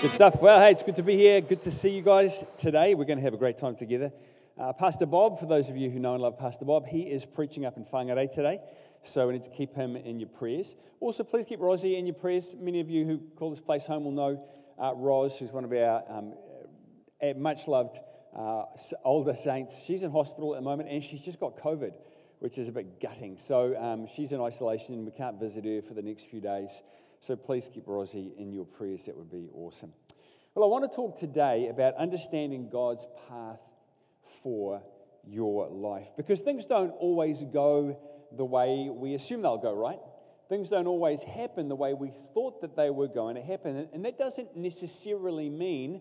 Good stuff. Well, hey, it's good to be here. Good to see you guys today. We're going to have a great time together. Uh, Pastor Bob, for those of you who know and love Pastor Bob, he is preaching up in Whangarei today, so we need to keep him in your prayers. Also, please keep Rosie in your prayers. Many of you who call this place home will know uh, Ros, who's one of our um, much loved uh, older saints. She's in hospital at the moment and she's just got COVID, which is a bit gutting. So um, she's in isolation. And we can't visit her for the next few days. So please keep Rosie in your prayers. That would be awesome. Well, I want to talk today about understanding God's path for your life because things don't always go the way we assume they'll go, right? Things don't always happen the way we thought that they were going to happen. And that doesn't necessarily mean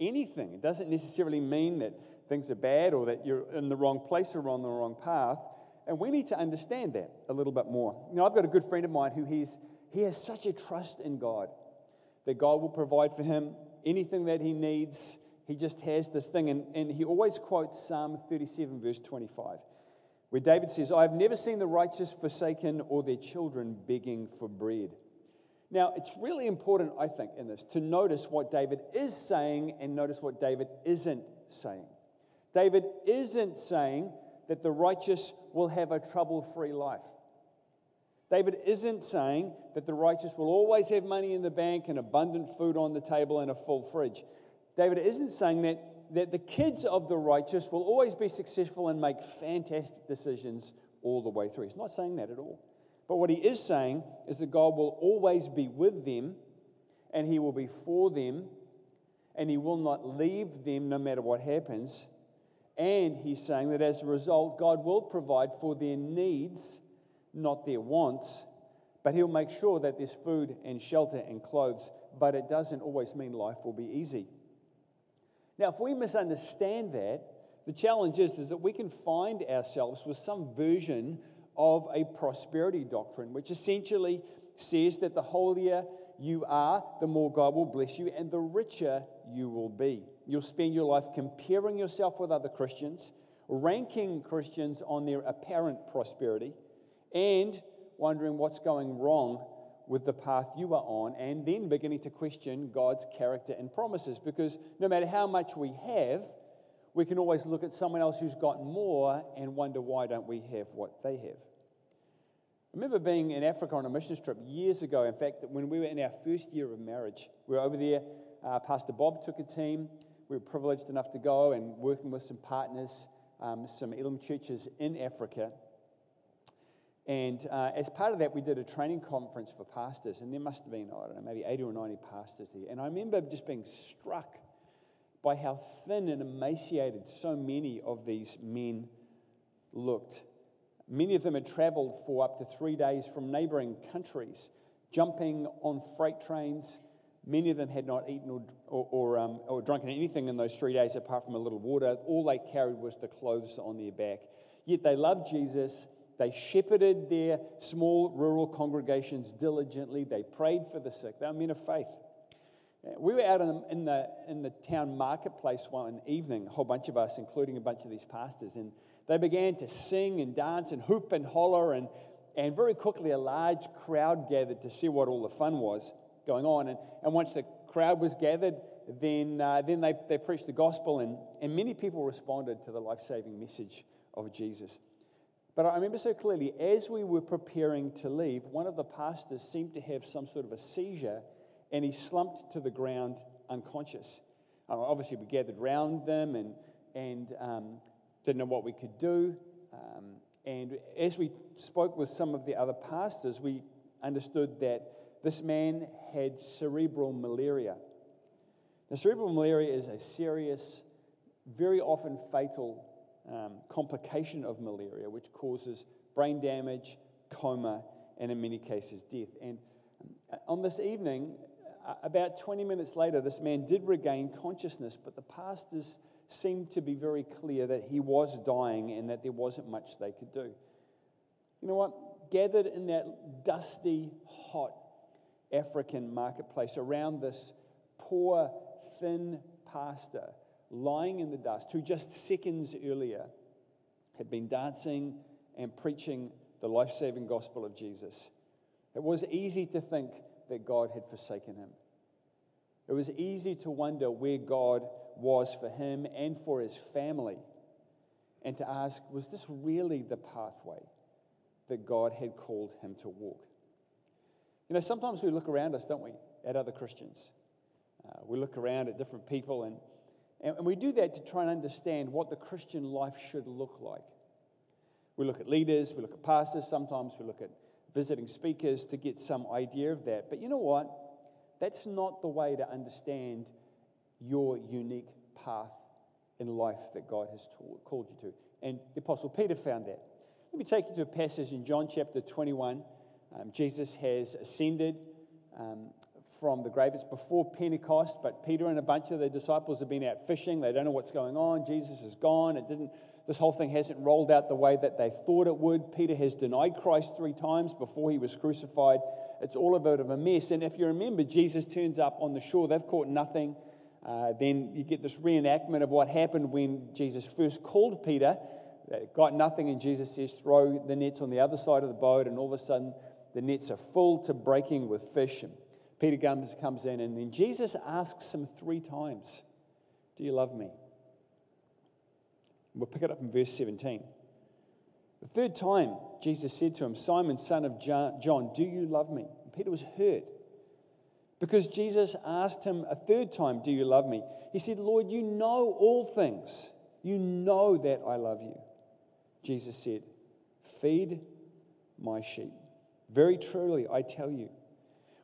anything. It doesn't necessarily mean that things are bad or that you're in the wrong place or on the wrong path. And we need to understand that a little bit more. You know, I've got a good friend of mine who he's he has such a trust in God that God will provide for him anything that he needs. He just has this thing. And, and he always quotes Psalm 37, verse 25, where David says, I have never seen the righteous forsaken or their children begging for bread. Now, it's really important, I think, in this to notice what David is saying and notice what David isn't saying. David isn't saying that the righteous will have a trouble free life. David isn't saying that the righteous will always have money in the bank and abundant food on the table and a full fridge. David isn't saying that, that the kids of the righteous will always be successful and make fantastic decisions all the way through. He's not saying that at all. But what he is saying is that God will always be with them and he will be for them and he will not leave them no matter what happens. And he's saying that as a result, God will provide for their needs not their wants, but He'll make sure that there's food and shelter and clothes. But it doesn't always mean life will be easy. Now, if we misunderstand that, the challenge is, is that we can find ourselves with some version of a prosperity doctrine, which essentially says that the holier you are, the more God will bless you, and the richer you will be. You'll spend your life comparing yourself with other Christians, ranking Christians on their apparent prosperity, and wondering what's going wrong with the path you are on, and then beginning to question God's character and promises. Because no matter how much we have, we can always look at someone else who's got more and wonder why don't we have what they have. I remember being in Africa on a mission trip years ago. In fact, when we were in our first year of marriage, we were over there. Uh, Pastor Bob took a team. We were privileged enough to go and working with some partners, um, some Elim churches in Africa. And uh, as part of that, we did a training conference for pastors, and there must have been, I don't know, maybe 80 or 90 pastors there. And I remember just being struck by how thin and emaciated so many of these men looked. Many of them had traveled for up to three days from neighboring countries, jumping on freight trains. Many of them had not eaten or, or, or, um, or drunken anything in those three days apart from a little water. All they carried was the clothes on their back. Yet they loved Jesus they shepherded their small rural congregations diligently. They prayed for the sick. They were men of faith. We were out in the, in the, in the town marketplace one evening, a whole bunch of us, including a bunch of these pastors, and they began to sing and dance and hoop and holler, and, and very quickly a large crowd gathered to see what all the fun was going on. And, and once the crowd was gathered, then, uh, then they, they preached the gospel, and, and many people responded to the life saving message of Jesus. But I remember so clearly, as we were preparing to leave, one of the pastors seemed to have some sort of a seizure and he slumped to the ground unconscious. Uh, obviously, we gathered round them and, and um, didn't know what we could do. Um, and as we spoke with some of the other pastors, we understood that this man had cerebral malaria. Now, cerebral malaria is a serious, very often fatal um, complication of malaria, which causes brain damage, coma, and in many cases, death. And um, on this evening, about 20 minutes later, this man did regain consciousness, but the pastors seemed to be very clear that he was dying and that there wasn't much they could do. You know what? Gathered in that dusty, hot African marketplace around this poor, thin pastor lying in the dust, who just seconds earlier had been dancing and preaching the life saving gospel of Jesus. It was easy to think that God had forsaken him. it was easy to wonder where God was for him and for his family, and to ask, was this really the pathway that God had called him to walk? You know, sometimes we look around us, don't we, at other Christians. Uh, we look around at different people, and, and we do that to try and understand what the Christian life should look like. We look at leaders, we look at pastors, sometimes we look at visiting speakers to get some idea of that. But you know what? That's not the way to understand your unique path in life that God has taught, called you to. And the Apostle Peter found that. Let me take you to a passage in John chapter 21. Um, Jesus has ascended um, from the grave. It's before Pentecost, but Peter and a bunch of the disciples have been out fishing. They don't know what's going on. Jesus is gone. It didn't this whole thing hasn't rolled out the way that they thought it would. Peter has denied Christ three times before he was crucified. It's all a bit of a mess. And if you remember, Jesus turns up on the shore. They've caught nothing. Uh, then you get this reenactment of what happened when Jesus first called Peter. They got nothing, and Jesus says, Throw the nets on the other side of the boat. And all of a sudden, the nets are full to breaking with fish. And Peter comes, in, and then Jesus asks him three times, Do you love me? We'll pick it up in verse 17. The third time, Jesus said to him, Simon, son of John, do you love me? And Peter was hurt because Jesus asked him a third time, Do you love me? He said, Lord, you know all things. You know that I love you. Jesus said, Feed my sheep. Very truly, I tell you.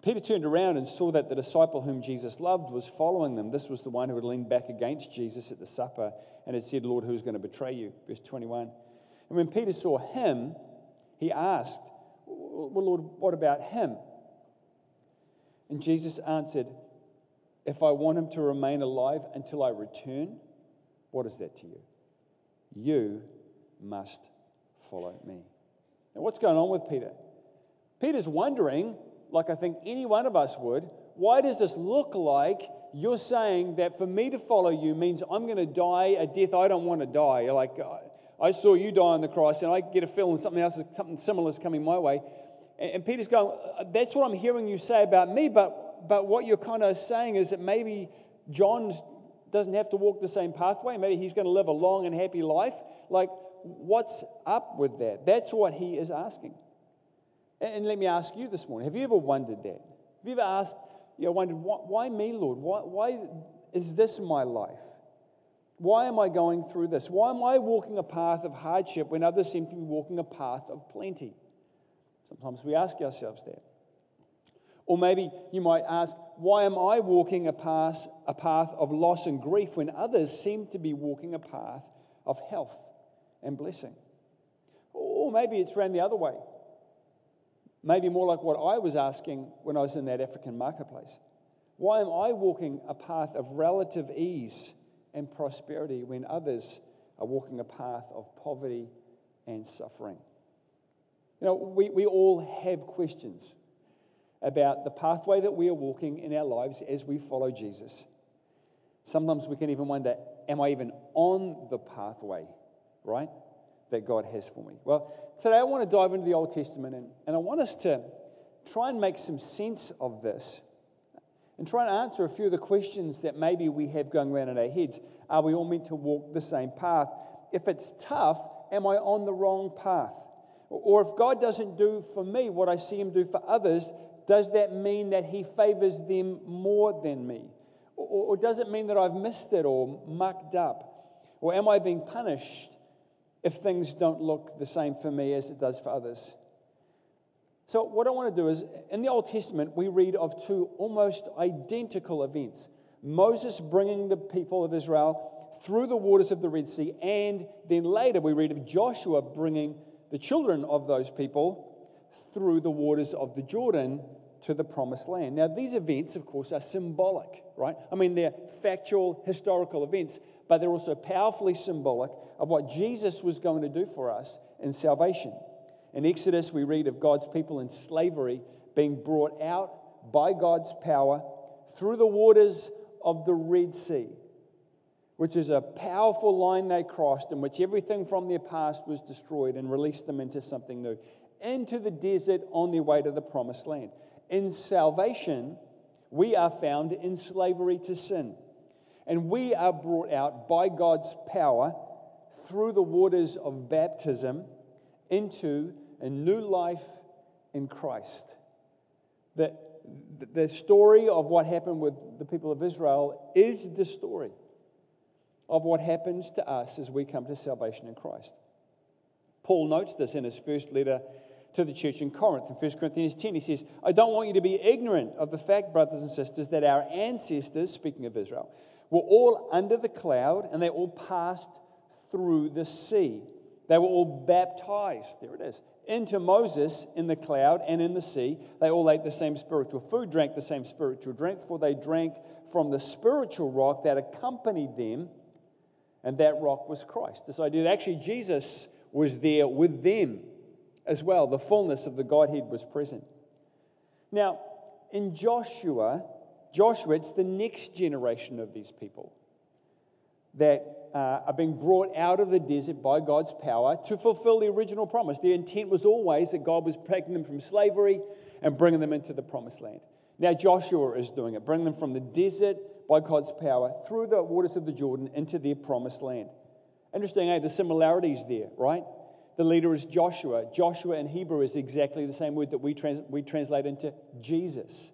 Peter turned around and saw that the disciple whom Jesus loved was following them. This was the one who had leaned back against Jesus at the supper and had said, Lord, who's going to betray you? Verse 21. And when Peter saw him, he asked, well, Lord, what about him? And Jesus answered, If I want him to remain alive until I return, what is that to you? You must follow me. Now, what's going on with Peter? Peter's wondering, like I think any one of us would, why does this look like you're saying that for me to follow you means I'm going to die a death I don't want to die? You're Like, I saw you die on the cross, and I get a feeling something else, something similar is coming my way. And Peter's going, uh, That's what I'm hearing you say about me, but, but what you're kind of saying is that maybe John doesn't have to walk the same pathway. Maybe he's going to live a long and happy life. Like, what's up with that? That's what he is asking. And let me ask you this morning have you ever wondered that? Have you ever asked, you know, wondered, why, why me, Lord? Why, why is this my life? Why am I going through this? Why am I walking a path of hardship when others seem to be walking a path of plenty? Sometimes we ask ourselves that. Or maybe you might ask, why am I walking a path, a path of loss and grief when others seem to be walking a path of health and blessing? Or maybe it's around the other way. Maybe more like what I was asking when I was in that African marketplace. Why am I walking a path of relative ease and prosperity when others are walking a path of poverty and suffering? You know, we, we all have questions about the pathway that we are walking in our lives as we follow Jesus. Sometimes we can even wonder, am I even on the pathway, right, that God has for me? Well, today I want to dive into the Old Testament and, and I want us to try and make some sense of this and try and answer a few of the questions that maybe we have going around in our heads. Are we all meant to walk the same path? If it's tough, am I on the wrong path? Or if God doesn't do for me what I see Him do for others, does that mean that He favors them more than me? Or, or does it mean that I've missed it or mucked up? Or am I being punished if things don't look the same for me as it does for others? So, what I want to do is, in the Old Testament, we read of two almost identical events Moses bringing the people of Israel through the waters of the Red Sea, and then later we read of Joshua bringing the children of those people through the waters of the Jordan to the promised land. Now, these events, of course, are symbolic, right? I mean, they're factual, historical events, but they're also powerfully symbolic of what Jesus was going to do for us in salvation. In Exodus, we read of God's people in slavery being brought out by God's power through the waters of the Red Sea, which is a powerful line they crossed in which everything from their past was destroyed and released them into something new, into the desert on their way to the promised land. In salvation, we are found in slavery to sin. And we are brought out by God's power through the waters of baptism into a new life in Christ. The, the story of what happened with the people of Israel is the story of what happens to us as we come to salvation in Christ. Paul notes this in his first letter to the church in Corinth. In 1 Corinthians 10, he says, I don't want you to be ignorant of the fact, brothers and sisters, that our ancestors, speaking of Israel, were all under the cloud and they all passed through the sea. They were all baptized, there it is, into Moses in the cloud and in the sea. They all ate the same spiritual food, drank the same spiritual drink, for they drank from the spiritual rock that accompanied them, and that rock was Christ. This idea that actually Jesus was there with them as well. The fullness of the Godhead was present. Now, in Joshua, Joshua, it's the next generation of these people that uh, are being brought out of the desert by God's power to fulfill the original promise. The intent was always that God was taking them from slavery and bringing them into the promised land. Now, Joshua is doing it, bringing them from the desert by God's power through the waters of the Jordan into their promised land. Interesting, eh? The similarities there, right? The leader is Joshua. Joshua in Hebrew is exactly the same word that we, trans- we translate into Jesus.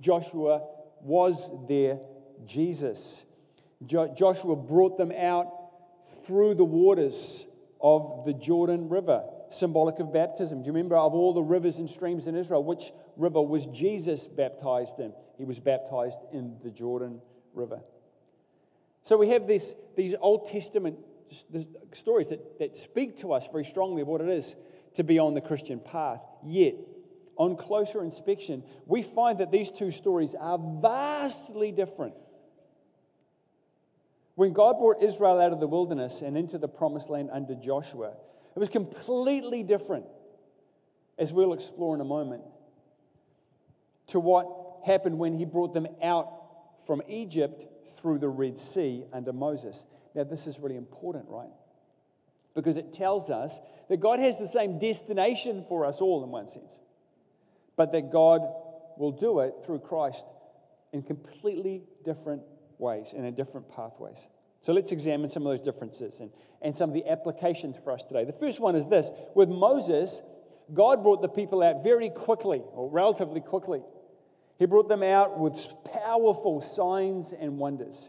Joshua was their Jesus. Jo- Joshua brought them out through the waters of the Jordan River, symbolic of baptism. Do you remember of all the rivers and streams in Israel, which river was Jesus baptized in? He was baptized in the Jordan River. So we have this, these Old Testament stories that, that speak to us very strongly of what it is to be on the Christian path. Yet, on closer inspection, we find that these two stories are vastly different. When God brought Israel out of the wilderness and into the promised land under Joshua, it was completely different, as we'll explore in a moment, to what happened when he brought them out from Egypt through the Red Sea under Moses. Now, this is really important, right? Because it tells us that God has the same destination for us all in one sense but that God will do it through Christ in completely different ways and in different pathways. So let's examine some of those differences and, and some of the applications for us today. The first one is this with Moses, God brought the people out very quickly, or relatively quickly. He brought them out with powerful signs and wonders.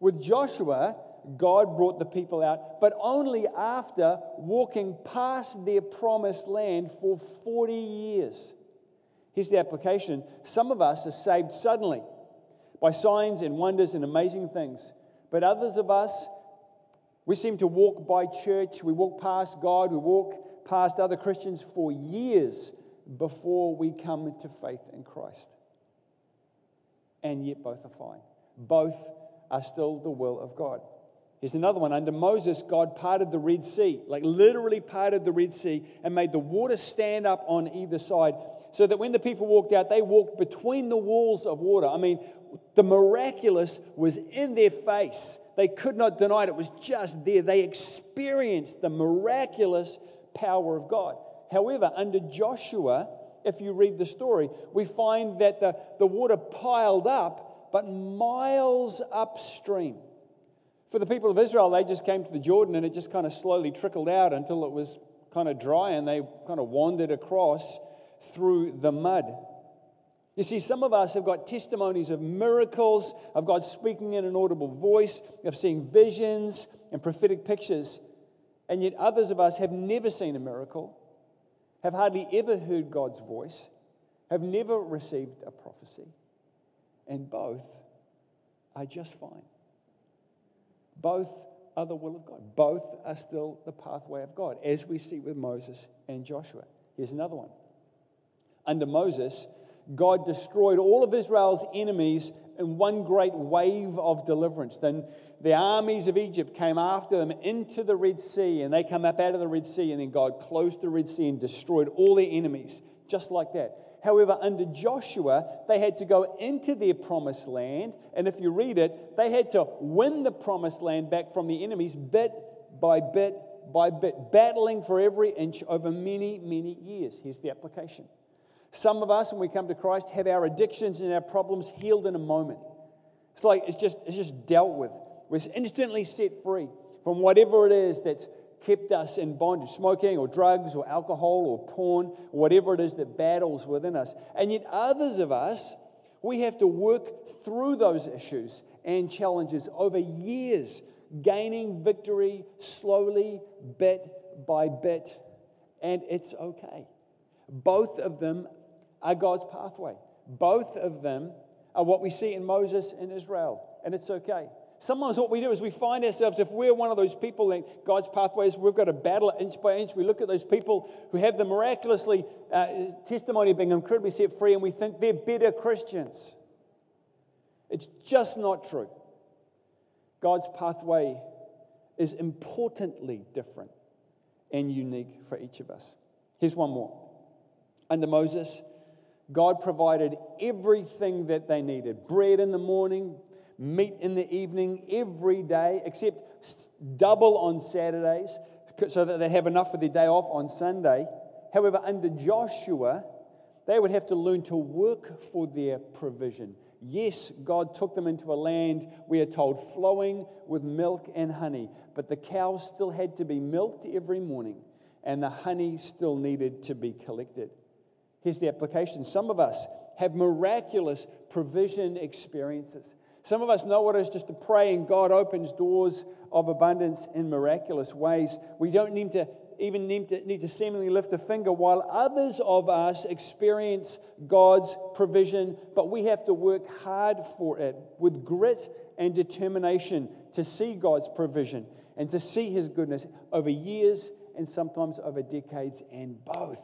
With Joshua, God brought the people out, but only after walking past their promised land for 40 years. Here's the application some of us are saved suddenly by signs and wonders and amazing things, but others of us, we seem to walk by church, we walk past God, we walk past other Christians for years before we come to faith in Christ. And yet both are fine. Both are still the will of God. Here's another one. Under Moses, God parted the Red Sea, like literally parted the Red Sea and made the water stand up on either side so that when the people walked out, they walked between the walls of water. I mean, the miraculous was in their face. They could not deny it, it was just there. They experienced the miraculous power of God. However, under Joshua, if you read the story, we find that the, the water piled up, but miles upstream. For the people of Israel, they just came to the Jordan and it just kind of slowly trickled out until it was kind of dry and they kind of wandered across through the mud. You see, some of us have got testimonies of miracles, of God speaking in an audible voice, of seeing visions and prophetic pictures. And yet, others of us have never seen a miracle, have hardly ever heard God's voice, have never received a prophecy. And both are just fine. Both are the will of God. Both are still the pathway of God, as we see with Moses and Joshua. Here's another one. Under Moses, God destroyed all of Israel's enemies in one great wave of deliverance. Then the armies of Egypt came after them into the Red Sea, and they come up out of the Red Sea, and then God closed the Red Sea and destroyed all their enemies, just like that. However, under Joshua, they had to go into their promised land, and if you read it, they had to win the promised land back from the enemies bit by bit by bit, battling for every inch over many, many years. Here's the application. Some of us, when we come to Christ, have our addictions and our problems healed in a moment. It's like it's just, it's just dealt with. We're instantly set free from whatever it is that's kept us in bondage smoking or drugs or alcohol or porn or whatever it is that battles within us. And yet, others of us, we have to work through those issues and challenges over years, gaining victory slowly, bit by bit. And it's okay. Both of them are God's pathway. Both of them are what we see in Moses and Israel. And it's okay. Sometimes what we do is we find ourselves, if we're one of those people in God's pathways, we've got to battle it inch by inch. We look at those people who have the miraculously uh, testimony of being incredibly set free, and we think they're better Christians. It's just not true. God's pathway is importantly different and unique for each of us. Here's one more. Under Moses, God provided everything that they needed bread in the morning, meat in the evening every day, except double on Saturdays, so that they have enough for their day off on Sunday. However, under Joshua, they would have to learn to work for their provision. Yes, God took them into a land, we are told, flowing with milk and honey, but the cows still had to be milked every morning, and the honey still needed to be collected. Here's the application some of us have miraculous provision experiences. Some of us know what it is just to pray, and God opens doors of abundance in miraculous ways. We don't need to even need to, need to seemingly lift a finger, while others of us experience God's provision, but we have to work hard for it with grit and determination to see God's provision and to see His goodness over years and sometimes over decades, and both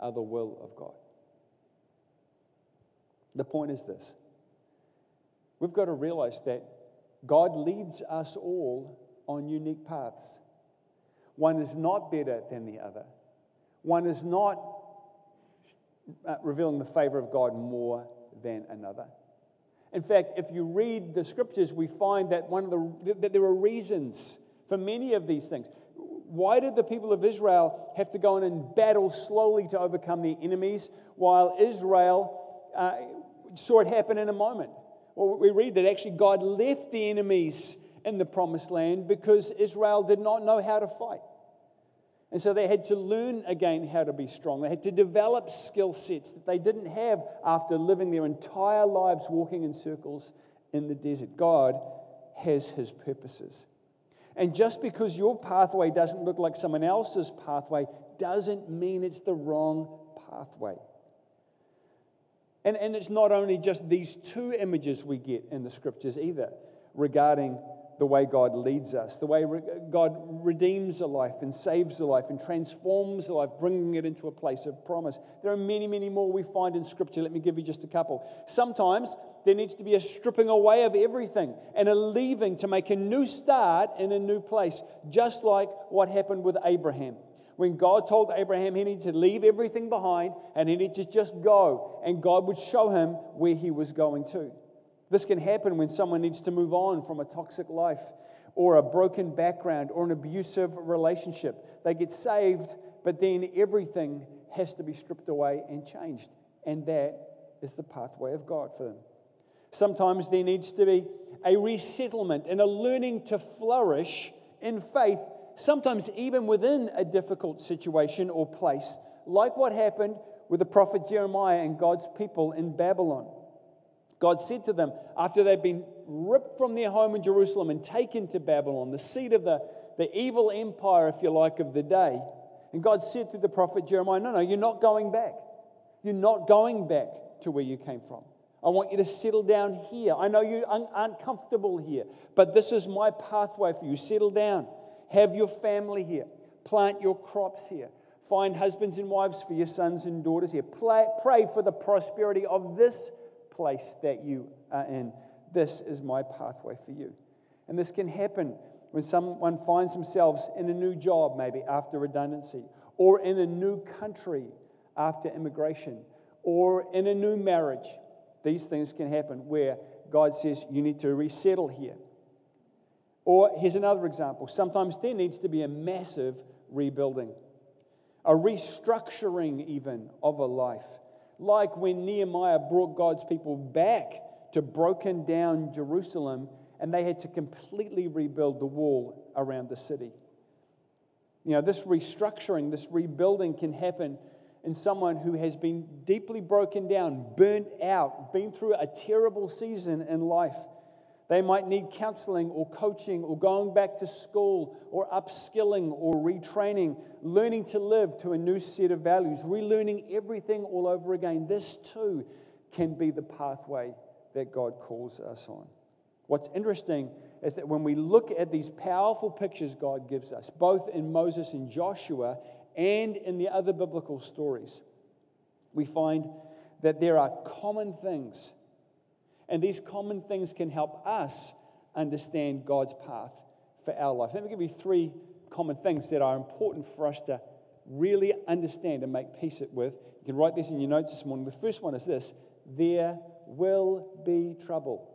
are the will of God. The point is this We've got to realize that God leads us all on unique paths. One is not better than the other, one is not uh, revealing the favor of God more than another. In fact, if you read the scriptures, we find that, one of the, that there are reasons for many of these things. Why did the people of Israel have to go in and battle slowly to overcome their enemies while Israel uh, saw it happen in a moment? Well, we read that actually God left the enemies in the promised land because Israel did not know how to fight. And so they had to learn again how to be strong. They had to develop skill sets that they didn't have after living their entire lives walking in circles in the desert. God has his purposes. And just because your pathway doesn't look like someone else's pathway doesn't mean it's the wrong pathway. And, and it's not only just these two images we get in the scriptures either regarding the way God leads us, the way God redeems a life and saves a life and transforms a life, bringing it into a place of promise. There are many, many more we find in Scripture. Let me give you just a couple. Sometimes there needs to be a stripping away of everything and a leaving to make a new start in a new place, just like what happened with Abraham when God told Abraham he needed to leave everything behind and he needed to just go, and God would show him where he was going to. This can happen when someone needs to move on from a toxic life or a broken background or an abusive relationship. They get saved, but then everything has to be stripped away and changed. And that is the pathway of God for them. Sometimes there needs to be a resettlement and a learning to flourish in faith sometimes even within a difficult situation or place, like what happened with the prophet Jeremiah and God's people in Babylon. God said to them, after they'd been ripped from their home in Jerusalem and taken to Babylon, the seat of the, the evil empire, if you like, of the day, and God said to the prophet Jeremiah, No, no, you're not going back. You're not going back to where you came from. I want you to settle down here. I know you aren't comfortable here, but this is my pathway for you. Settle down. Have your family here. Plant your crops here. Find husbands and wives for your sons and daughters here. Play, pray for the prosperity of this place that you are in. This is my pathway for you. And this can happen when someone finds themselves in a new job, maybe after redundancy, or in a new country after immigration, or in a new marriage. These things can happen where God says you need to resettle here. Or here's another example sometimes there needs to be a massive rebuilding, a restructuring, even of a life. Like when Nehemiah brought God's people back to broken down Jerusalem and they had to completely rebuild the wall around the city. You know, this restructuring, this rebuilding can happen in someone who has been deeply broken down, burnt out, been through a terrible season in life. They might need counseling or coaching or going back to school or upskilling or retraining, learning to live to a new set of values, relearning everything all over again. This too can be the pathway that God calls us on. What's interesting is that when we look at these powerful pictures God gives us, both in Moses and Joshua and in the other biblical stories, we find that there are common things. And these common things can help us understand God's path for our life. Let me give you three common things that are important for us to really understand and make peace with. You can write this in your notes this morning. The first one is this there will be trouble.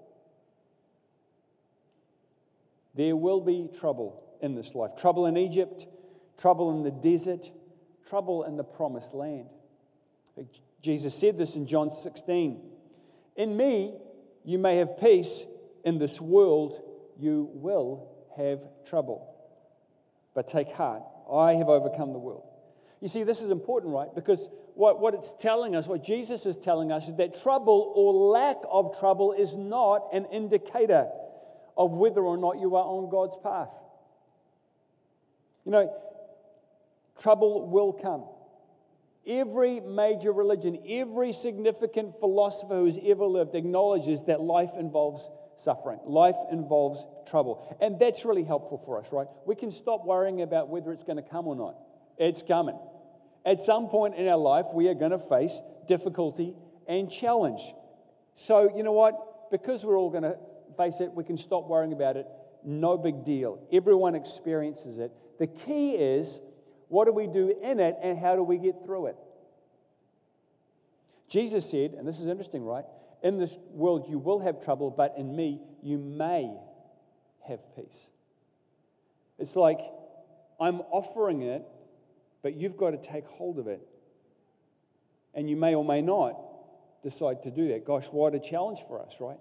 There will be trouble in this life trouble in Egypt, trouble in the desert, trouble in the promised land. Jesus said this in John 16 In me, you may have peace. In this world, you will have trouble. But take heart, I have overcome the world. You see, this is important, right? Because what, what it's telling us, what Jesus is telling us, is that trouble or lack of trouble is not an indicator of whether or not you are on God's path. You know, trouble will come. Every major religion, every significant philosopher who's ever lived acknowledges that life involves suffering, life involves trouble. And that's really helpful for us, right? We can stop worrying about whether it's going to come or not. It's coming. At some point in our life, we are going to face difficulty and challenge. So, you know what? Because we're all going to face it, we can stop worrying about it. No big deal. Everyone experiences it. The key is what do we do in it and how do we get through it? Jesus said, and this is interesting, right? In this world you will have trouble, but in me you may have peace. It's like I'm offering it, but you've got to take hold of it. And you may or may not decide to do that. Gosh, what a challenge for us, right?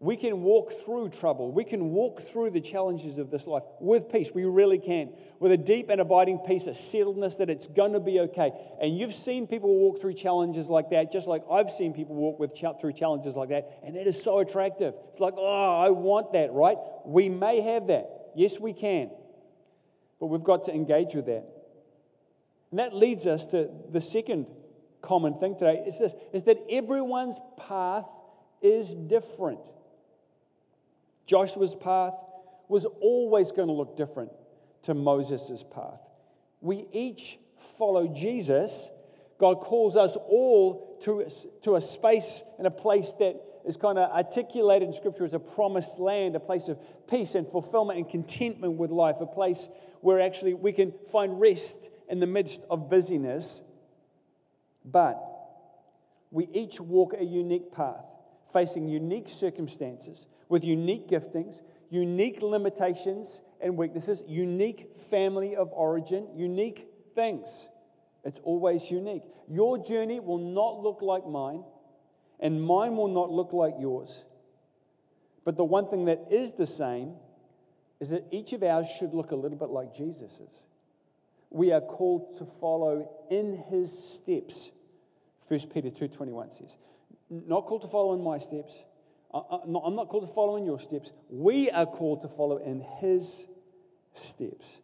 We can walk through trouble. We can walk through the challenges of this life with peace. We really can. With a deep and abiding peace, a settledness that it's going to be okay. And you've seen people walk through challenges like that, just like I've seen people walk with, through challenges like that. And it is so attractive. It's like, oh, I want that, right? We may have that. Yes, we can. But we've got to engage with that. And that leads us to the second common thing today is this is that everyone's path is different. Joshua's path was always going to look different to Moses' path. We each follow Jesus. God calls us all to, to a space and a place that is kind of articulated in Scripture as a promised land, a place of peace and fulfillment and contentment with life, a place where actually we can find rest in the midst of busyness. But we each walk a unique path, facing unique circumstances with unique giftings, unique limitations and weaknesses, unique family of origin, unique things. It's always unique. Your journey will not look like mine, and mine will not look like yours. But the one thing that is the same is that each of ours should look a little bit like Jesus's. We are called to follow in his steps. 1 Peter 2:21 says, not called to follow in my steps, I'm not called to follow in your steps. We are called to follow in His steps.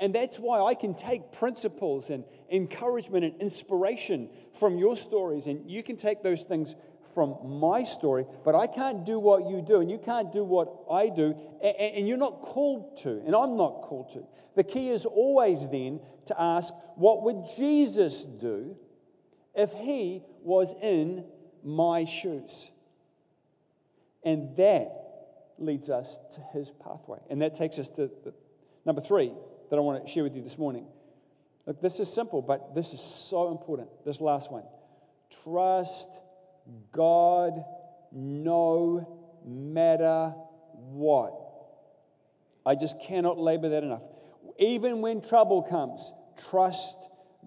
And that's why I can take principles and encouragement and inspiration from your stories, and you can take those things from my story, but I can't do what you do, and you can't do what I do, and, you're not called to, and I'm not called to. The key is always then to ask, what would Jesus do if he was in my shoes? And that leads us to his pathway. And that takes us to number three that I want to share with you this morning. Look, this is simple, but this is so important. This last one. Trust God no matter what. I just cannot labor that enough. Even when trouble comes, trust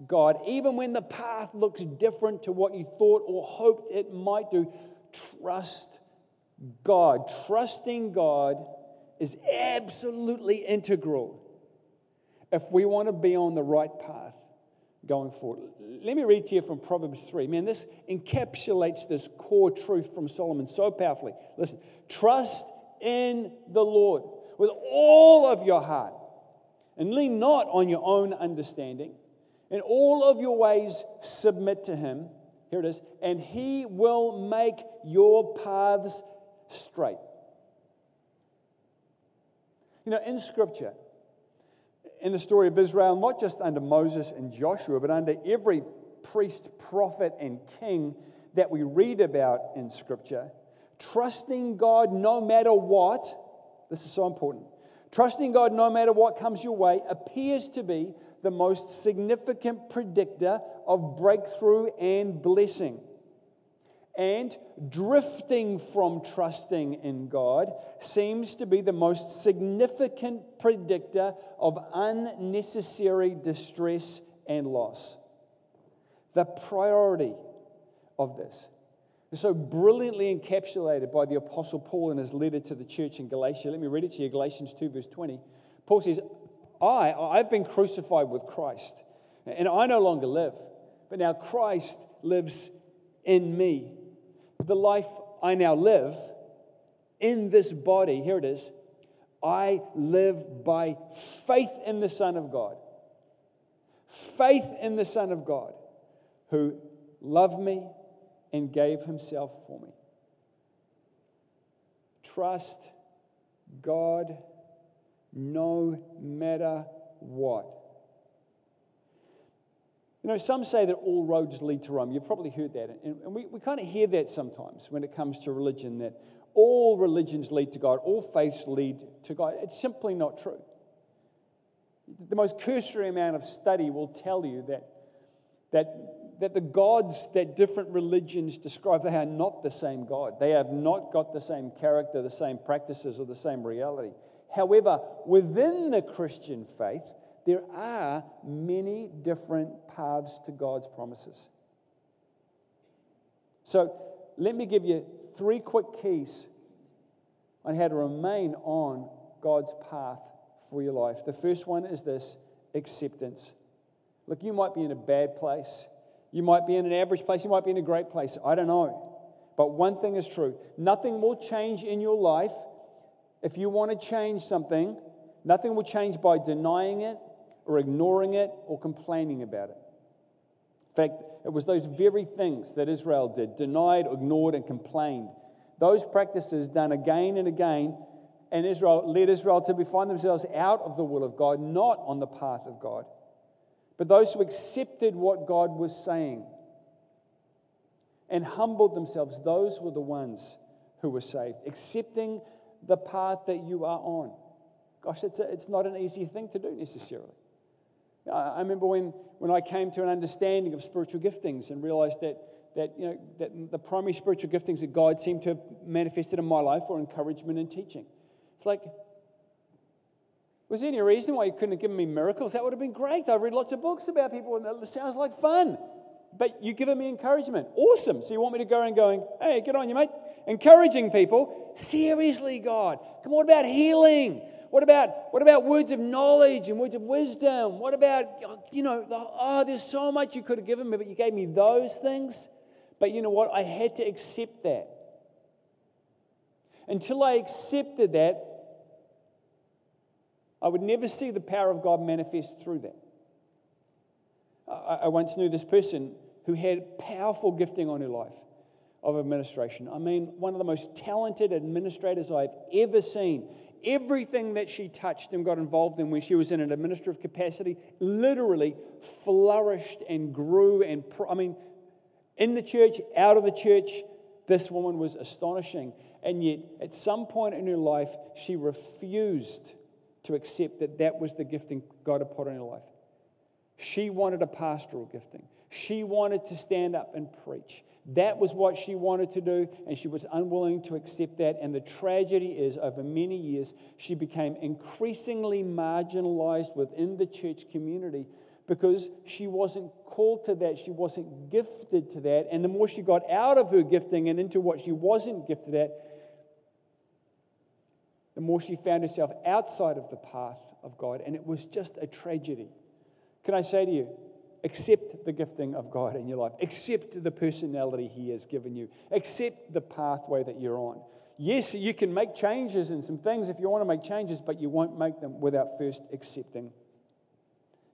God. Even when the path looks different to what you thought or hoped it might do, trust God. Trusting God is absolutely integral if we want to be on the right path going forward. Let me read to you from Proverbs 3. Man, this encapsulates this core truth from Solomon so powerfully. Listen, trust in the Lord with all of your heart and lean not on your own understanding. In all of your ways, submit to him. Here it is. And he will make your paths straight. You know, in Scripture, in the story of Israel, not just under Moses and Joshua, but under every priest, prophet, and king that we read about in Scripture, trusting God no matter what, this is so important, trusting God no matter what comes your way appears to be the most significant predictor of breakthrough and blessing. And drifting from trusting in God seems to be the most significant predictor of unnecessary distress and loss. The priority of this is so brilliantly encapsulated by the Apostle Paul in his letter to the church in Galatia. Let me read it to you Galatians 2, verse 20. Paul says, I, I've been crucified with Christ, and I no longer live, but now Christ lives in me the life I now live in this body, here it is, I live by faith in the Son of God. Faith in the Son of God who loved me and gave himself for me. Trust God no matter what. You know, some say that all roads lead to Rome. You've probably heard that. And, and we, we kind of hear that sometimes when it comes to religion that all religions lead to God, all faiths lead to God. It's simply not true. The most cursory amount of study will tell you that, that, that the gods that different religions describe, they are not the same God. They have not got the same character, the same practices, or the same reality. However, within the Christian faith, there are many different paths to God's promises. So, let me give you three quick keys on how to remain on God's path for your life. The first one is this acceptance. Look, you might be in a bad place. You might be in an average place. You might be in a great place. I don't know. But one thing is true nothing will change in your life. If you want to change something, nothing will change by denying it or ignoring it or complaining about it. In fact, it was those very things that Israel did denied, ignored, and complained. Those practices done again and again, and Israel led Israel to find themselves out of the will of God, not on the path of God. But those who accepted what God was saying and humbled themselves, those were the ones who were saved, accepting the path that you are on. Gosh, it's, a, it's not an easy thing to do necessarily. I remember when, when I came to an understanding of spiritual giftings and realized that, that, you know, that the primary spiritual giftings that God seemed to have manifested in my life were encouragement and teaching. It's like, was there any reason why you couldn't have given me miracles? That would have been great. I've read lots of books about people and it sounds like fun. But you've given me encouragement. Awesome. So you want me to go around going, hey, get on you, mate. Encouraging people. Seriously, God. Come on, what about healing? What about, what about words of knowledge and words of wisdom? What about, you know, the, oh, there's so much you could have given me, but you gave me those things. But you know what? I had to accept that. Until I accepted that, I would never see the power of God manifest through that. I, I once knew this person who had powerful gifting on her life. of administration. I mean, one of the most talented administrators I've ever seen. Everything that she touched and got involved in when she was in an administrative capacity literally flourished and grew. And, I mean, in the church, out of the church, this woman was astonishing. And yet, at some point in her life, she refused to accept that that was the gifting God had put in her life. She wanted a pastoral gifting. She wanted to stand up and preach. That was what she wanted to do, and she was unwilling to accept that. And the tragedy is, over many years, she became increasingly marginalized within the church community because she wasn't called to that, she wasn't gifted to that. And the more she got out of her gifting and into what she wasn't gifted at, the more she found herself outside of the path of God. And it was just a tragedy. Can I say to you, accept the gifting of God in your life, accept the personality He has given you, accept the pathway that you're on. Yes, you can make changes and some things if you want to make changes, but you won't make them without first accepting.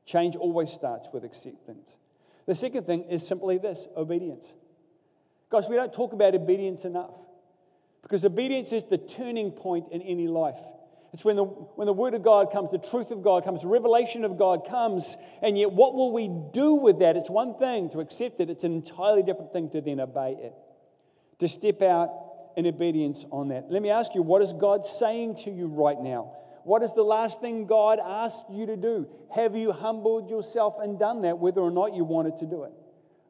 Change always starts with acceptance. The second thing is simply this obedience. Guys, we don't talk about obedience enough because obedience is the turning point in any life. It's when the, when the Word of God comes, the truth of God comes, the revelation of God comes, and yet what will we do with that? It's one thing to accept it, it's an entirely different thing to then obey it, to step out in obedience on that. Let me ask you, what is God saying to you right now? What is the last thing God asked you to do? Have you humbled yourself and done that, whether or not you wanted to do it?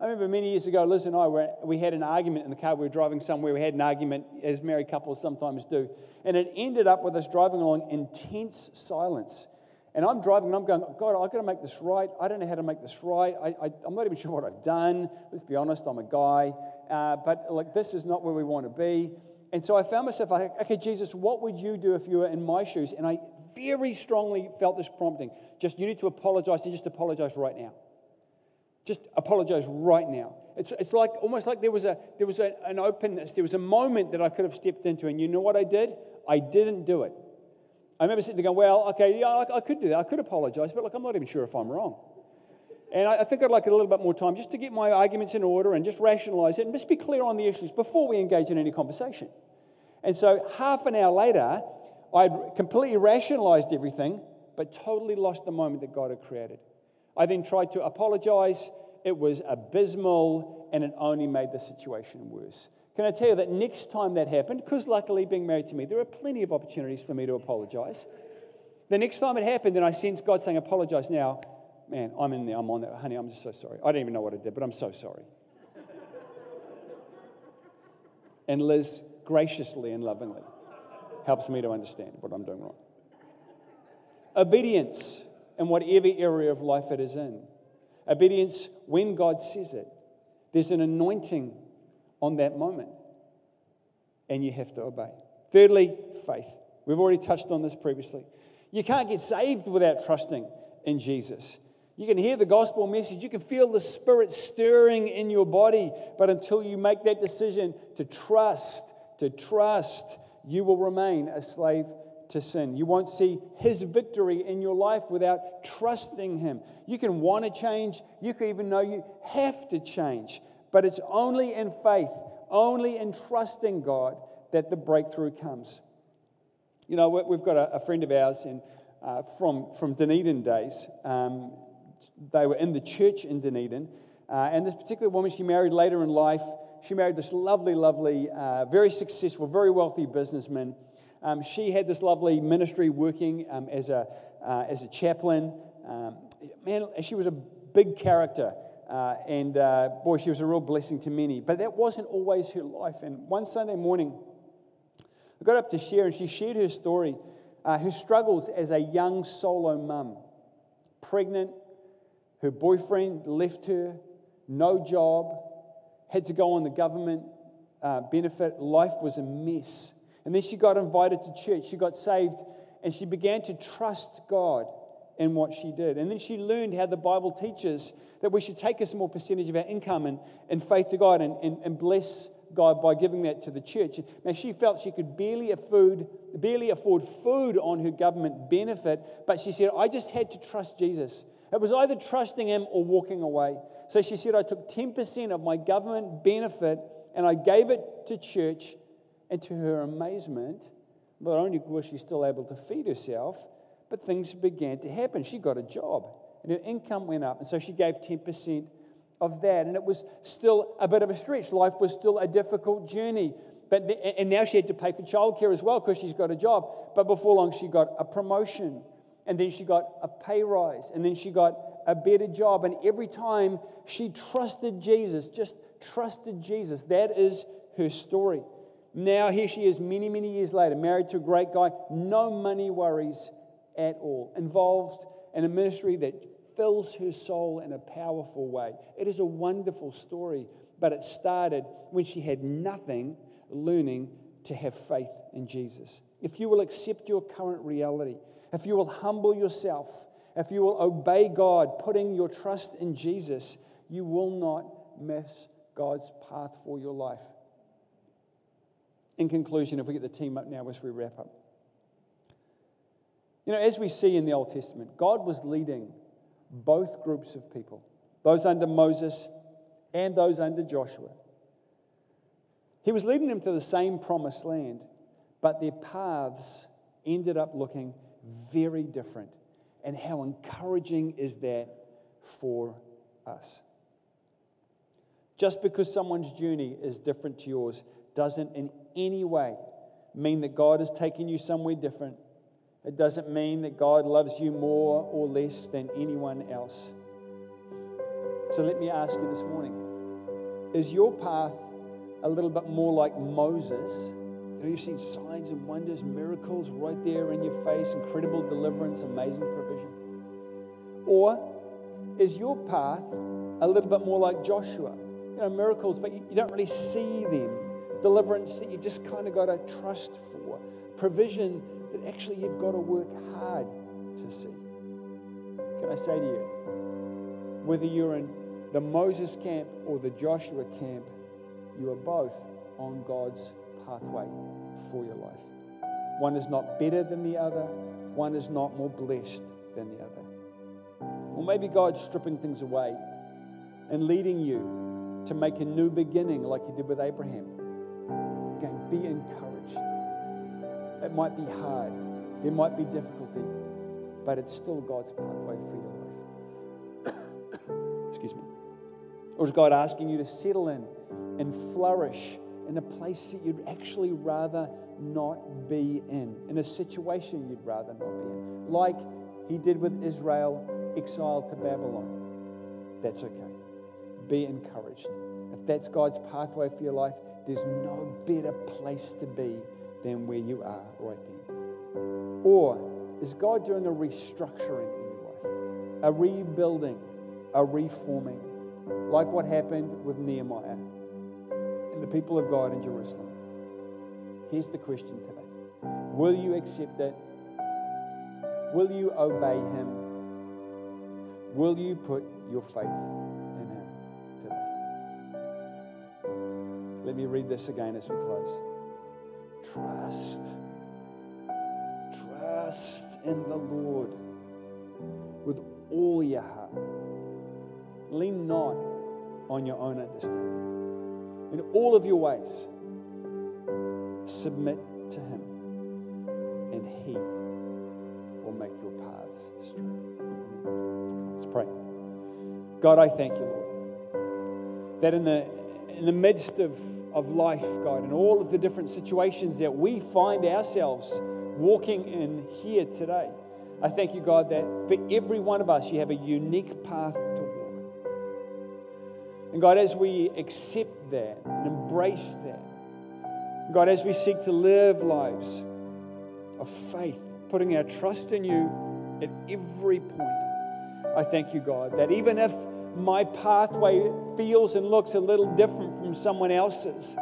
I remember many years ago, Liz and I, were, we had an argument in the car. We were driving somewhere. We had an argument, as married couples sometimes do. And it ended up with us driving along intense silence. And I'm driving and I'm going, God, I've got to make this right. I don't know how to make this right. I, am not even sure what I've done. Let's be honest, I'm a guy. Uh, but like, this is not where we want to be. And so I found myself like, okay, Jesus, what would you do if you were in my shoes? And I very strongly felt this prompting. Just, you need to apologize and just apologize right now. Just apologize right now. It's, it's like almost like there was, a, there was a, an openness. There was a moment that I could have stepped into. And you know what I did? I didn't do it. I remember sitting there going, well, okay, yeah, I, I could do that. I could apologize, but look, I'm not even sure if I'm wrong. And I, I think I'd like a little bit more time just to get my arguments in order and just rationalize it and just be clear on the issues before we engage in any conversation. And so half an hour later, I'd completely rationalized everything, but totally lost the moment that God had created. I then tried to apologize. It was abysmal, and it only made the situation worse. Can I tell you that next time that happened, because luckily being married to me, there are plenty of opportunities for me to apologize. The next time it happened, and I sensed God saying, Apologize now, man, I'm in there, I'm on that. Honey, I'm just so sorry. I don't even know what I did, but I'm so sorry. and Liz graciously and lovingly helps me to understand what I'm doing wrong. Obedience in whatever area of life it is in. Obedience when God says it. There's an anointing on that moment, and you have to obey. Thirdly, faith. We've already touched on this previously. You can't get saved without trusting in Jesus. You can hear the gospel message, you can feel the Spirit stirring in your body, but until you make that decision to trust, to trust, you will remain a slave to sin. You won't see His victory in your life without trusting Him. You can want to change, you can even know you have to change, but it's only in faith, only in trusting God that the breakthrough comes. You know, we've got a, friend of ours in, uh, from, from Dunedin days. Um, they were in the church in Dunedin. Uh, and this particular woman, she married later in life. She married this lovely, lovely, uh, very successful, very wealthy businessman. Um, she had this lovely ministry working um, as, a, uh, as a chaplain. Um, man, she was a big character. Uh, and uh, boy, she was a real blessing to many. But that wasn't always her life. And one Sunday morning, I got up to share, and she shared her story, uh, her struggles as a young solo mum, pregnant. Her boyfriend left her, no job, had to go on the government uh, benefit. Life was a mess. And then she got invited to church. She got saved and she began to trust God in what she did. And then she learned how the Bible teaches that we should take a small percentage of our income and, and faith to God and, and, and bless God by giving that to the church. Now, she felt she could barely afford, barely afford food on her government benefit, but she said, I just had to trust Jesus. It was either trusting him or walking away. So she said, I took 10% of my government benefit and I gave it to church. And to her amazement, not only was she still able to feed herself, but things began to happen. She got a job, and her income went up. And so she gave 10% of that. And it was still a bit of a stretch. Life was still a difficult journey. But the, and now she had to pay for childcare as well because she's got a job. But before long, she got a promotion. And then she got a pay rise. And then she got a better job. And every time she trusted Jesus, just trusted Jesus. That is her story. Now, here she is many, many years later, married to a great guy, no money worries at all, involved in a ministry that fills her soul in a powerful way. It is a wonderful story, but it started when she had nothing, learning to have faith in Jesus. If you will accept your current reality, if you will humble yourself, if you will obey God, putting your trust in Jesus, you will not miss God's path for your life. In conclusion, if we get the team up now as we wrap up. You know, as we see in the Old Testament, God was leading both groups of people, those under Moses and those under Joshua. He was leading them to the same promised land, but their paths ended up looking very different. And how encouraging is that for us? Just because someone's journey is different to yours doesn't in any way mean that God is taking you somewhere different. It doesn't mean that God loves you more or less than anyone else. So let me ask you this morning is your path a little bit more like Moses? You know, you've seen signs and wonders, miracles right there in your face, incredible deliverance, amazing provision. Or is your path a little bit more like Joshua? You know, miracles, but you don't really see them. Deliverance that you've just kind of got to trust for. Provision that actually you've got to work hard to see. Can I say to you, whether you're in the Moses camp or the Joshua camp, you are both on God's pathway for your life. One is not better than the other, one is not more blessed than the other. Or maybe God's stripping things away and leading you to make a new beginning like He did with Abraham. Be encouraged. It might be hard, there might be difficulty, but it's still God's pathway for your life. Excuse me. Or is God asking you to settle in and flourish in a place that you'd actually rather not be in, in a situation you'd rather not be in, like he did with Israel exiled to Babylon. That's okay. Be encouraged. If that's God's pathway for your life, there's no better place to be than where you are right then. Or is God doing a restructuring in your life, a rebuilding, a reforming, like what happened with Nehemiah? and the people of God in Jerusalem. Here's the question today Will you accept it? Will you obey Him? Will you put your faith Let me read this again as we close. Trust. Trust in the Lord with all your heart. Lean not on your own understanding in all of your ways. Submit to Him, and He will make your paths straight. Let's pray. God, I thank you, Lord, that in the, in the midst of, of life, God, and all of the different situations that we find ourselves walking in here today, I thank you, God, that for every one of us, you have a unique path to walk. and God, as we accept that and embrace that, God, as we seek to live lives of faith, putting our trust in you at every point, I thank you, God, that even if my pathway feels and looks a little different from someone else's,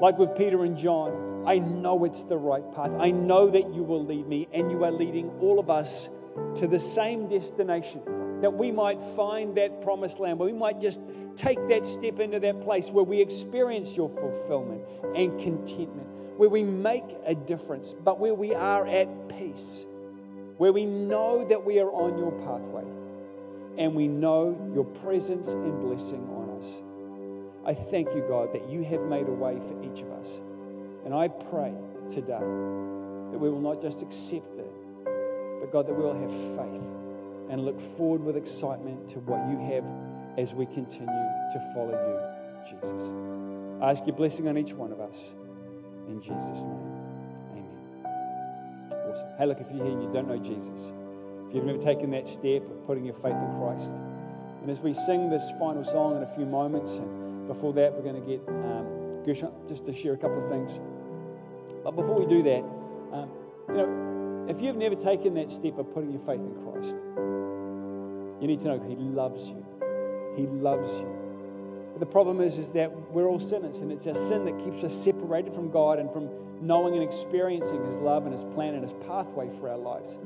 like with Peter and John, I know it's the right path. I know that you will lead me, and you are leading all of us to the same destination, that we might find that promised land, where we might just take that step into that place where we experience your fulfillment and contentment, where we make a difference, but where we are at peace, where we know that we are on your pathway and we know your presence and blessing on us. I thank you, God, that you have made a way for each of us. And I pray today that we will not just accept it, but God, that we will have faith and look forward with excitement to what you have as we continue to follow you, Jesus. I ask your blessing on each one of us. In Jesus' name, amen. Awesome. Hey, look, if you're here and you don't know Jesus, you've never taken that step of putting your faith in Christ, and as we sing this final song in a few moments, and before that, we're going to get um, Gershon just to share a couple of things. But before we do that, um, you know, if you've never taken that step of putting your faith in Christ, you need to know He loves you. He loves you. But the problem is, is that we're all sinners, and it's our sin that keeps us separated from God and from knowing and experiencing His love and His plan and His pathway for our lives.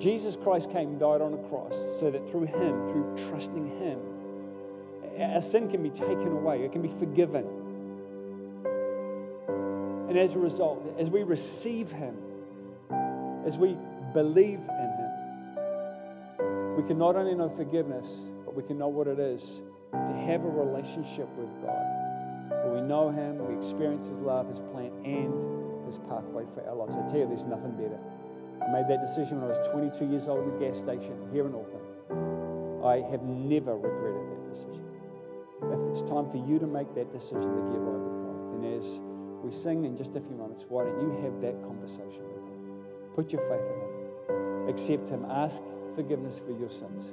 Jesus Christ came and died on a cross so that through Him, through trusting Him, our sin can be taken away, it can be forgiven. And as a result, as we receive Him, as we believe in Him, we can not only know forgiveness, but we can know what it is to have a relationship with God where we know Him, we experience His love, His plan, and His pathway for our lives. I tell you, there's nothing better. I made that decision when I was 22 years old at a gas station here in Auckland. I have never regretted that decision. If it's time for you to make that decision to get right with God, then as we sing in just a few moments, why don't you have that conversation with Him? Put your faith in Him, accept Him, ask forgiveness for your sins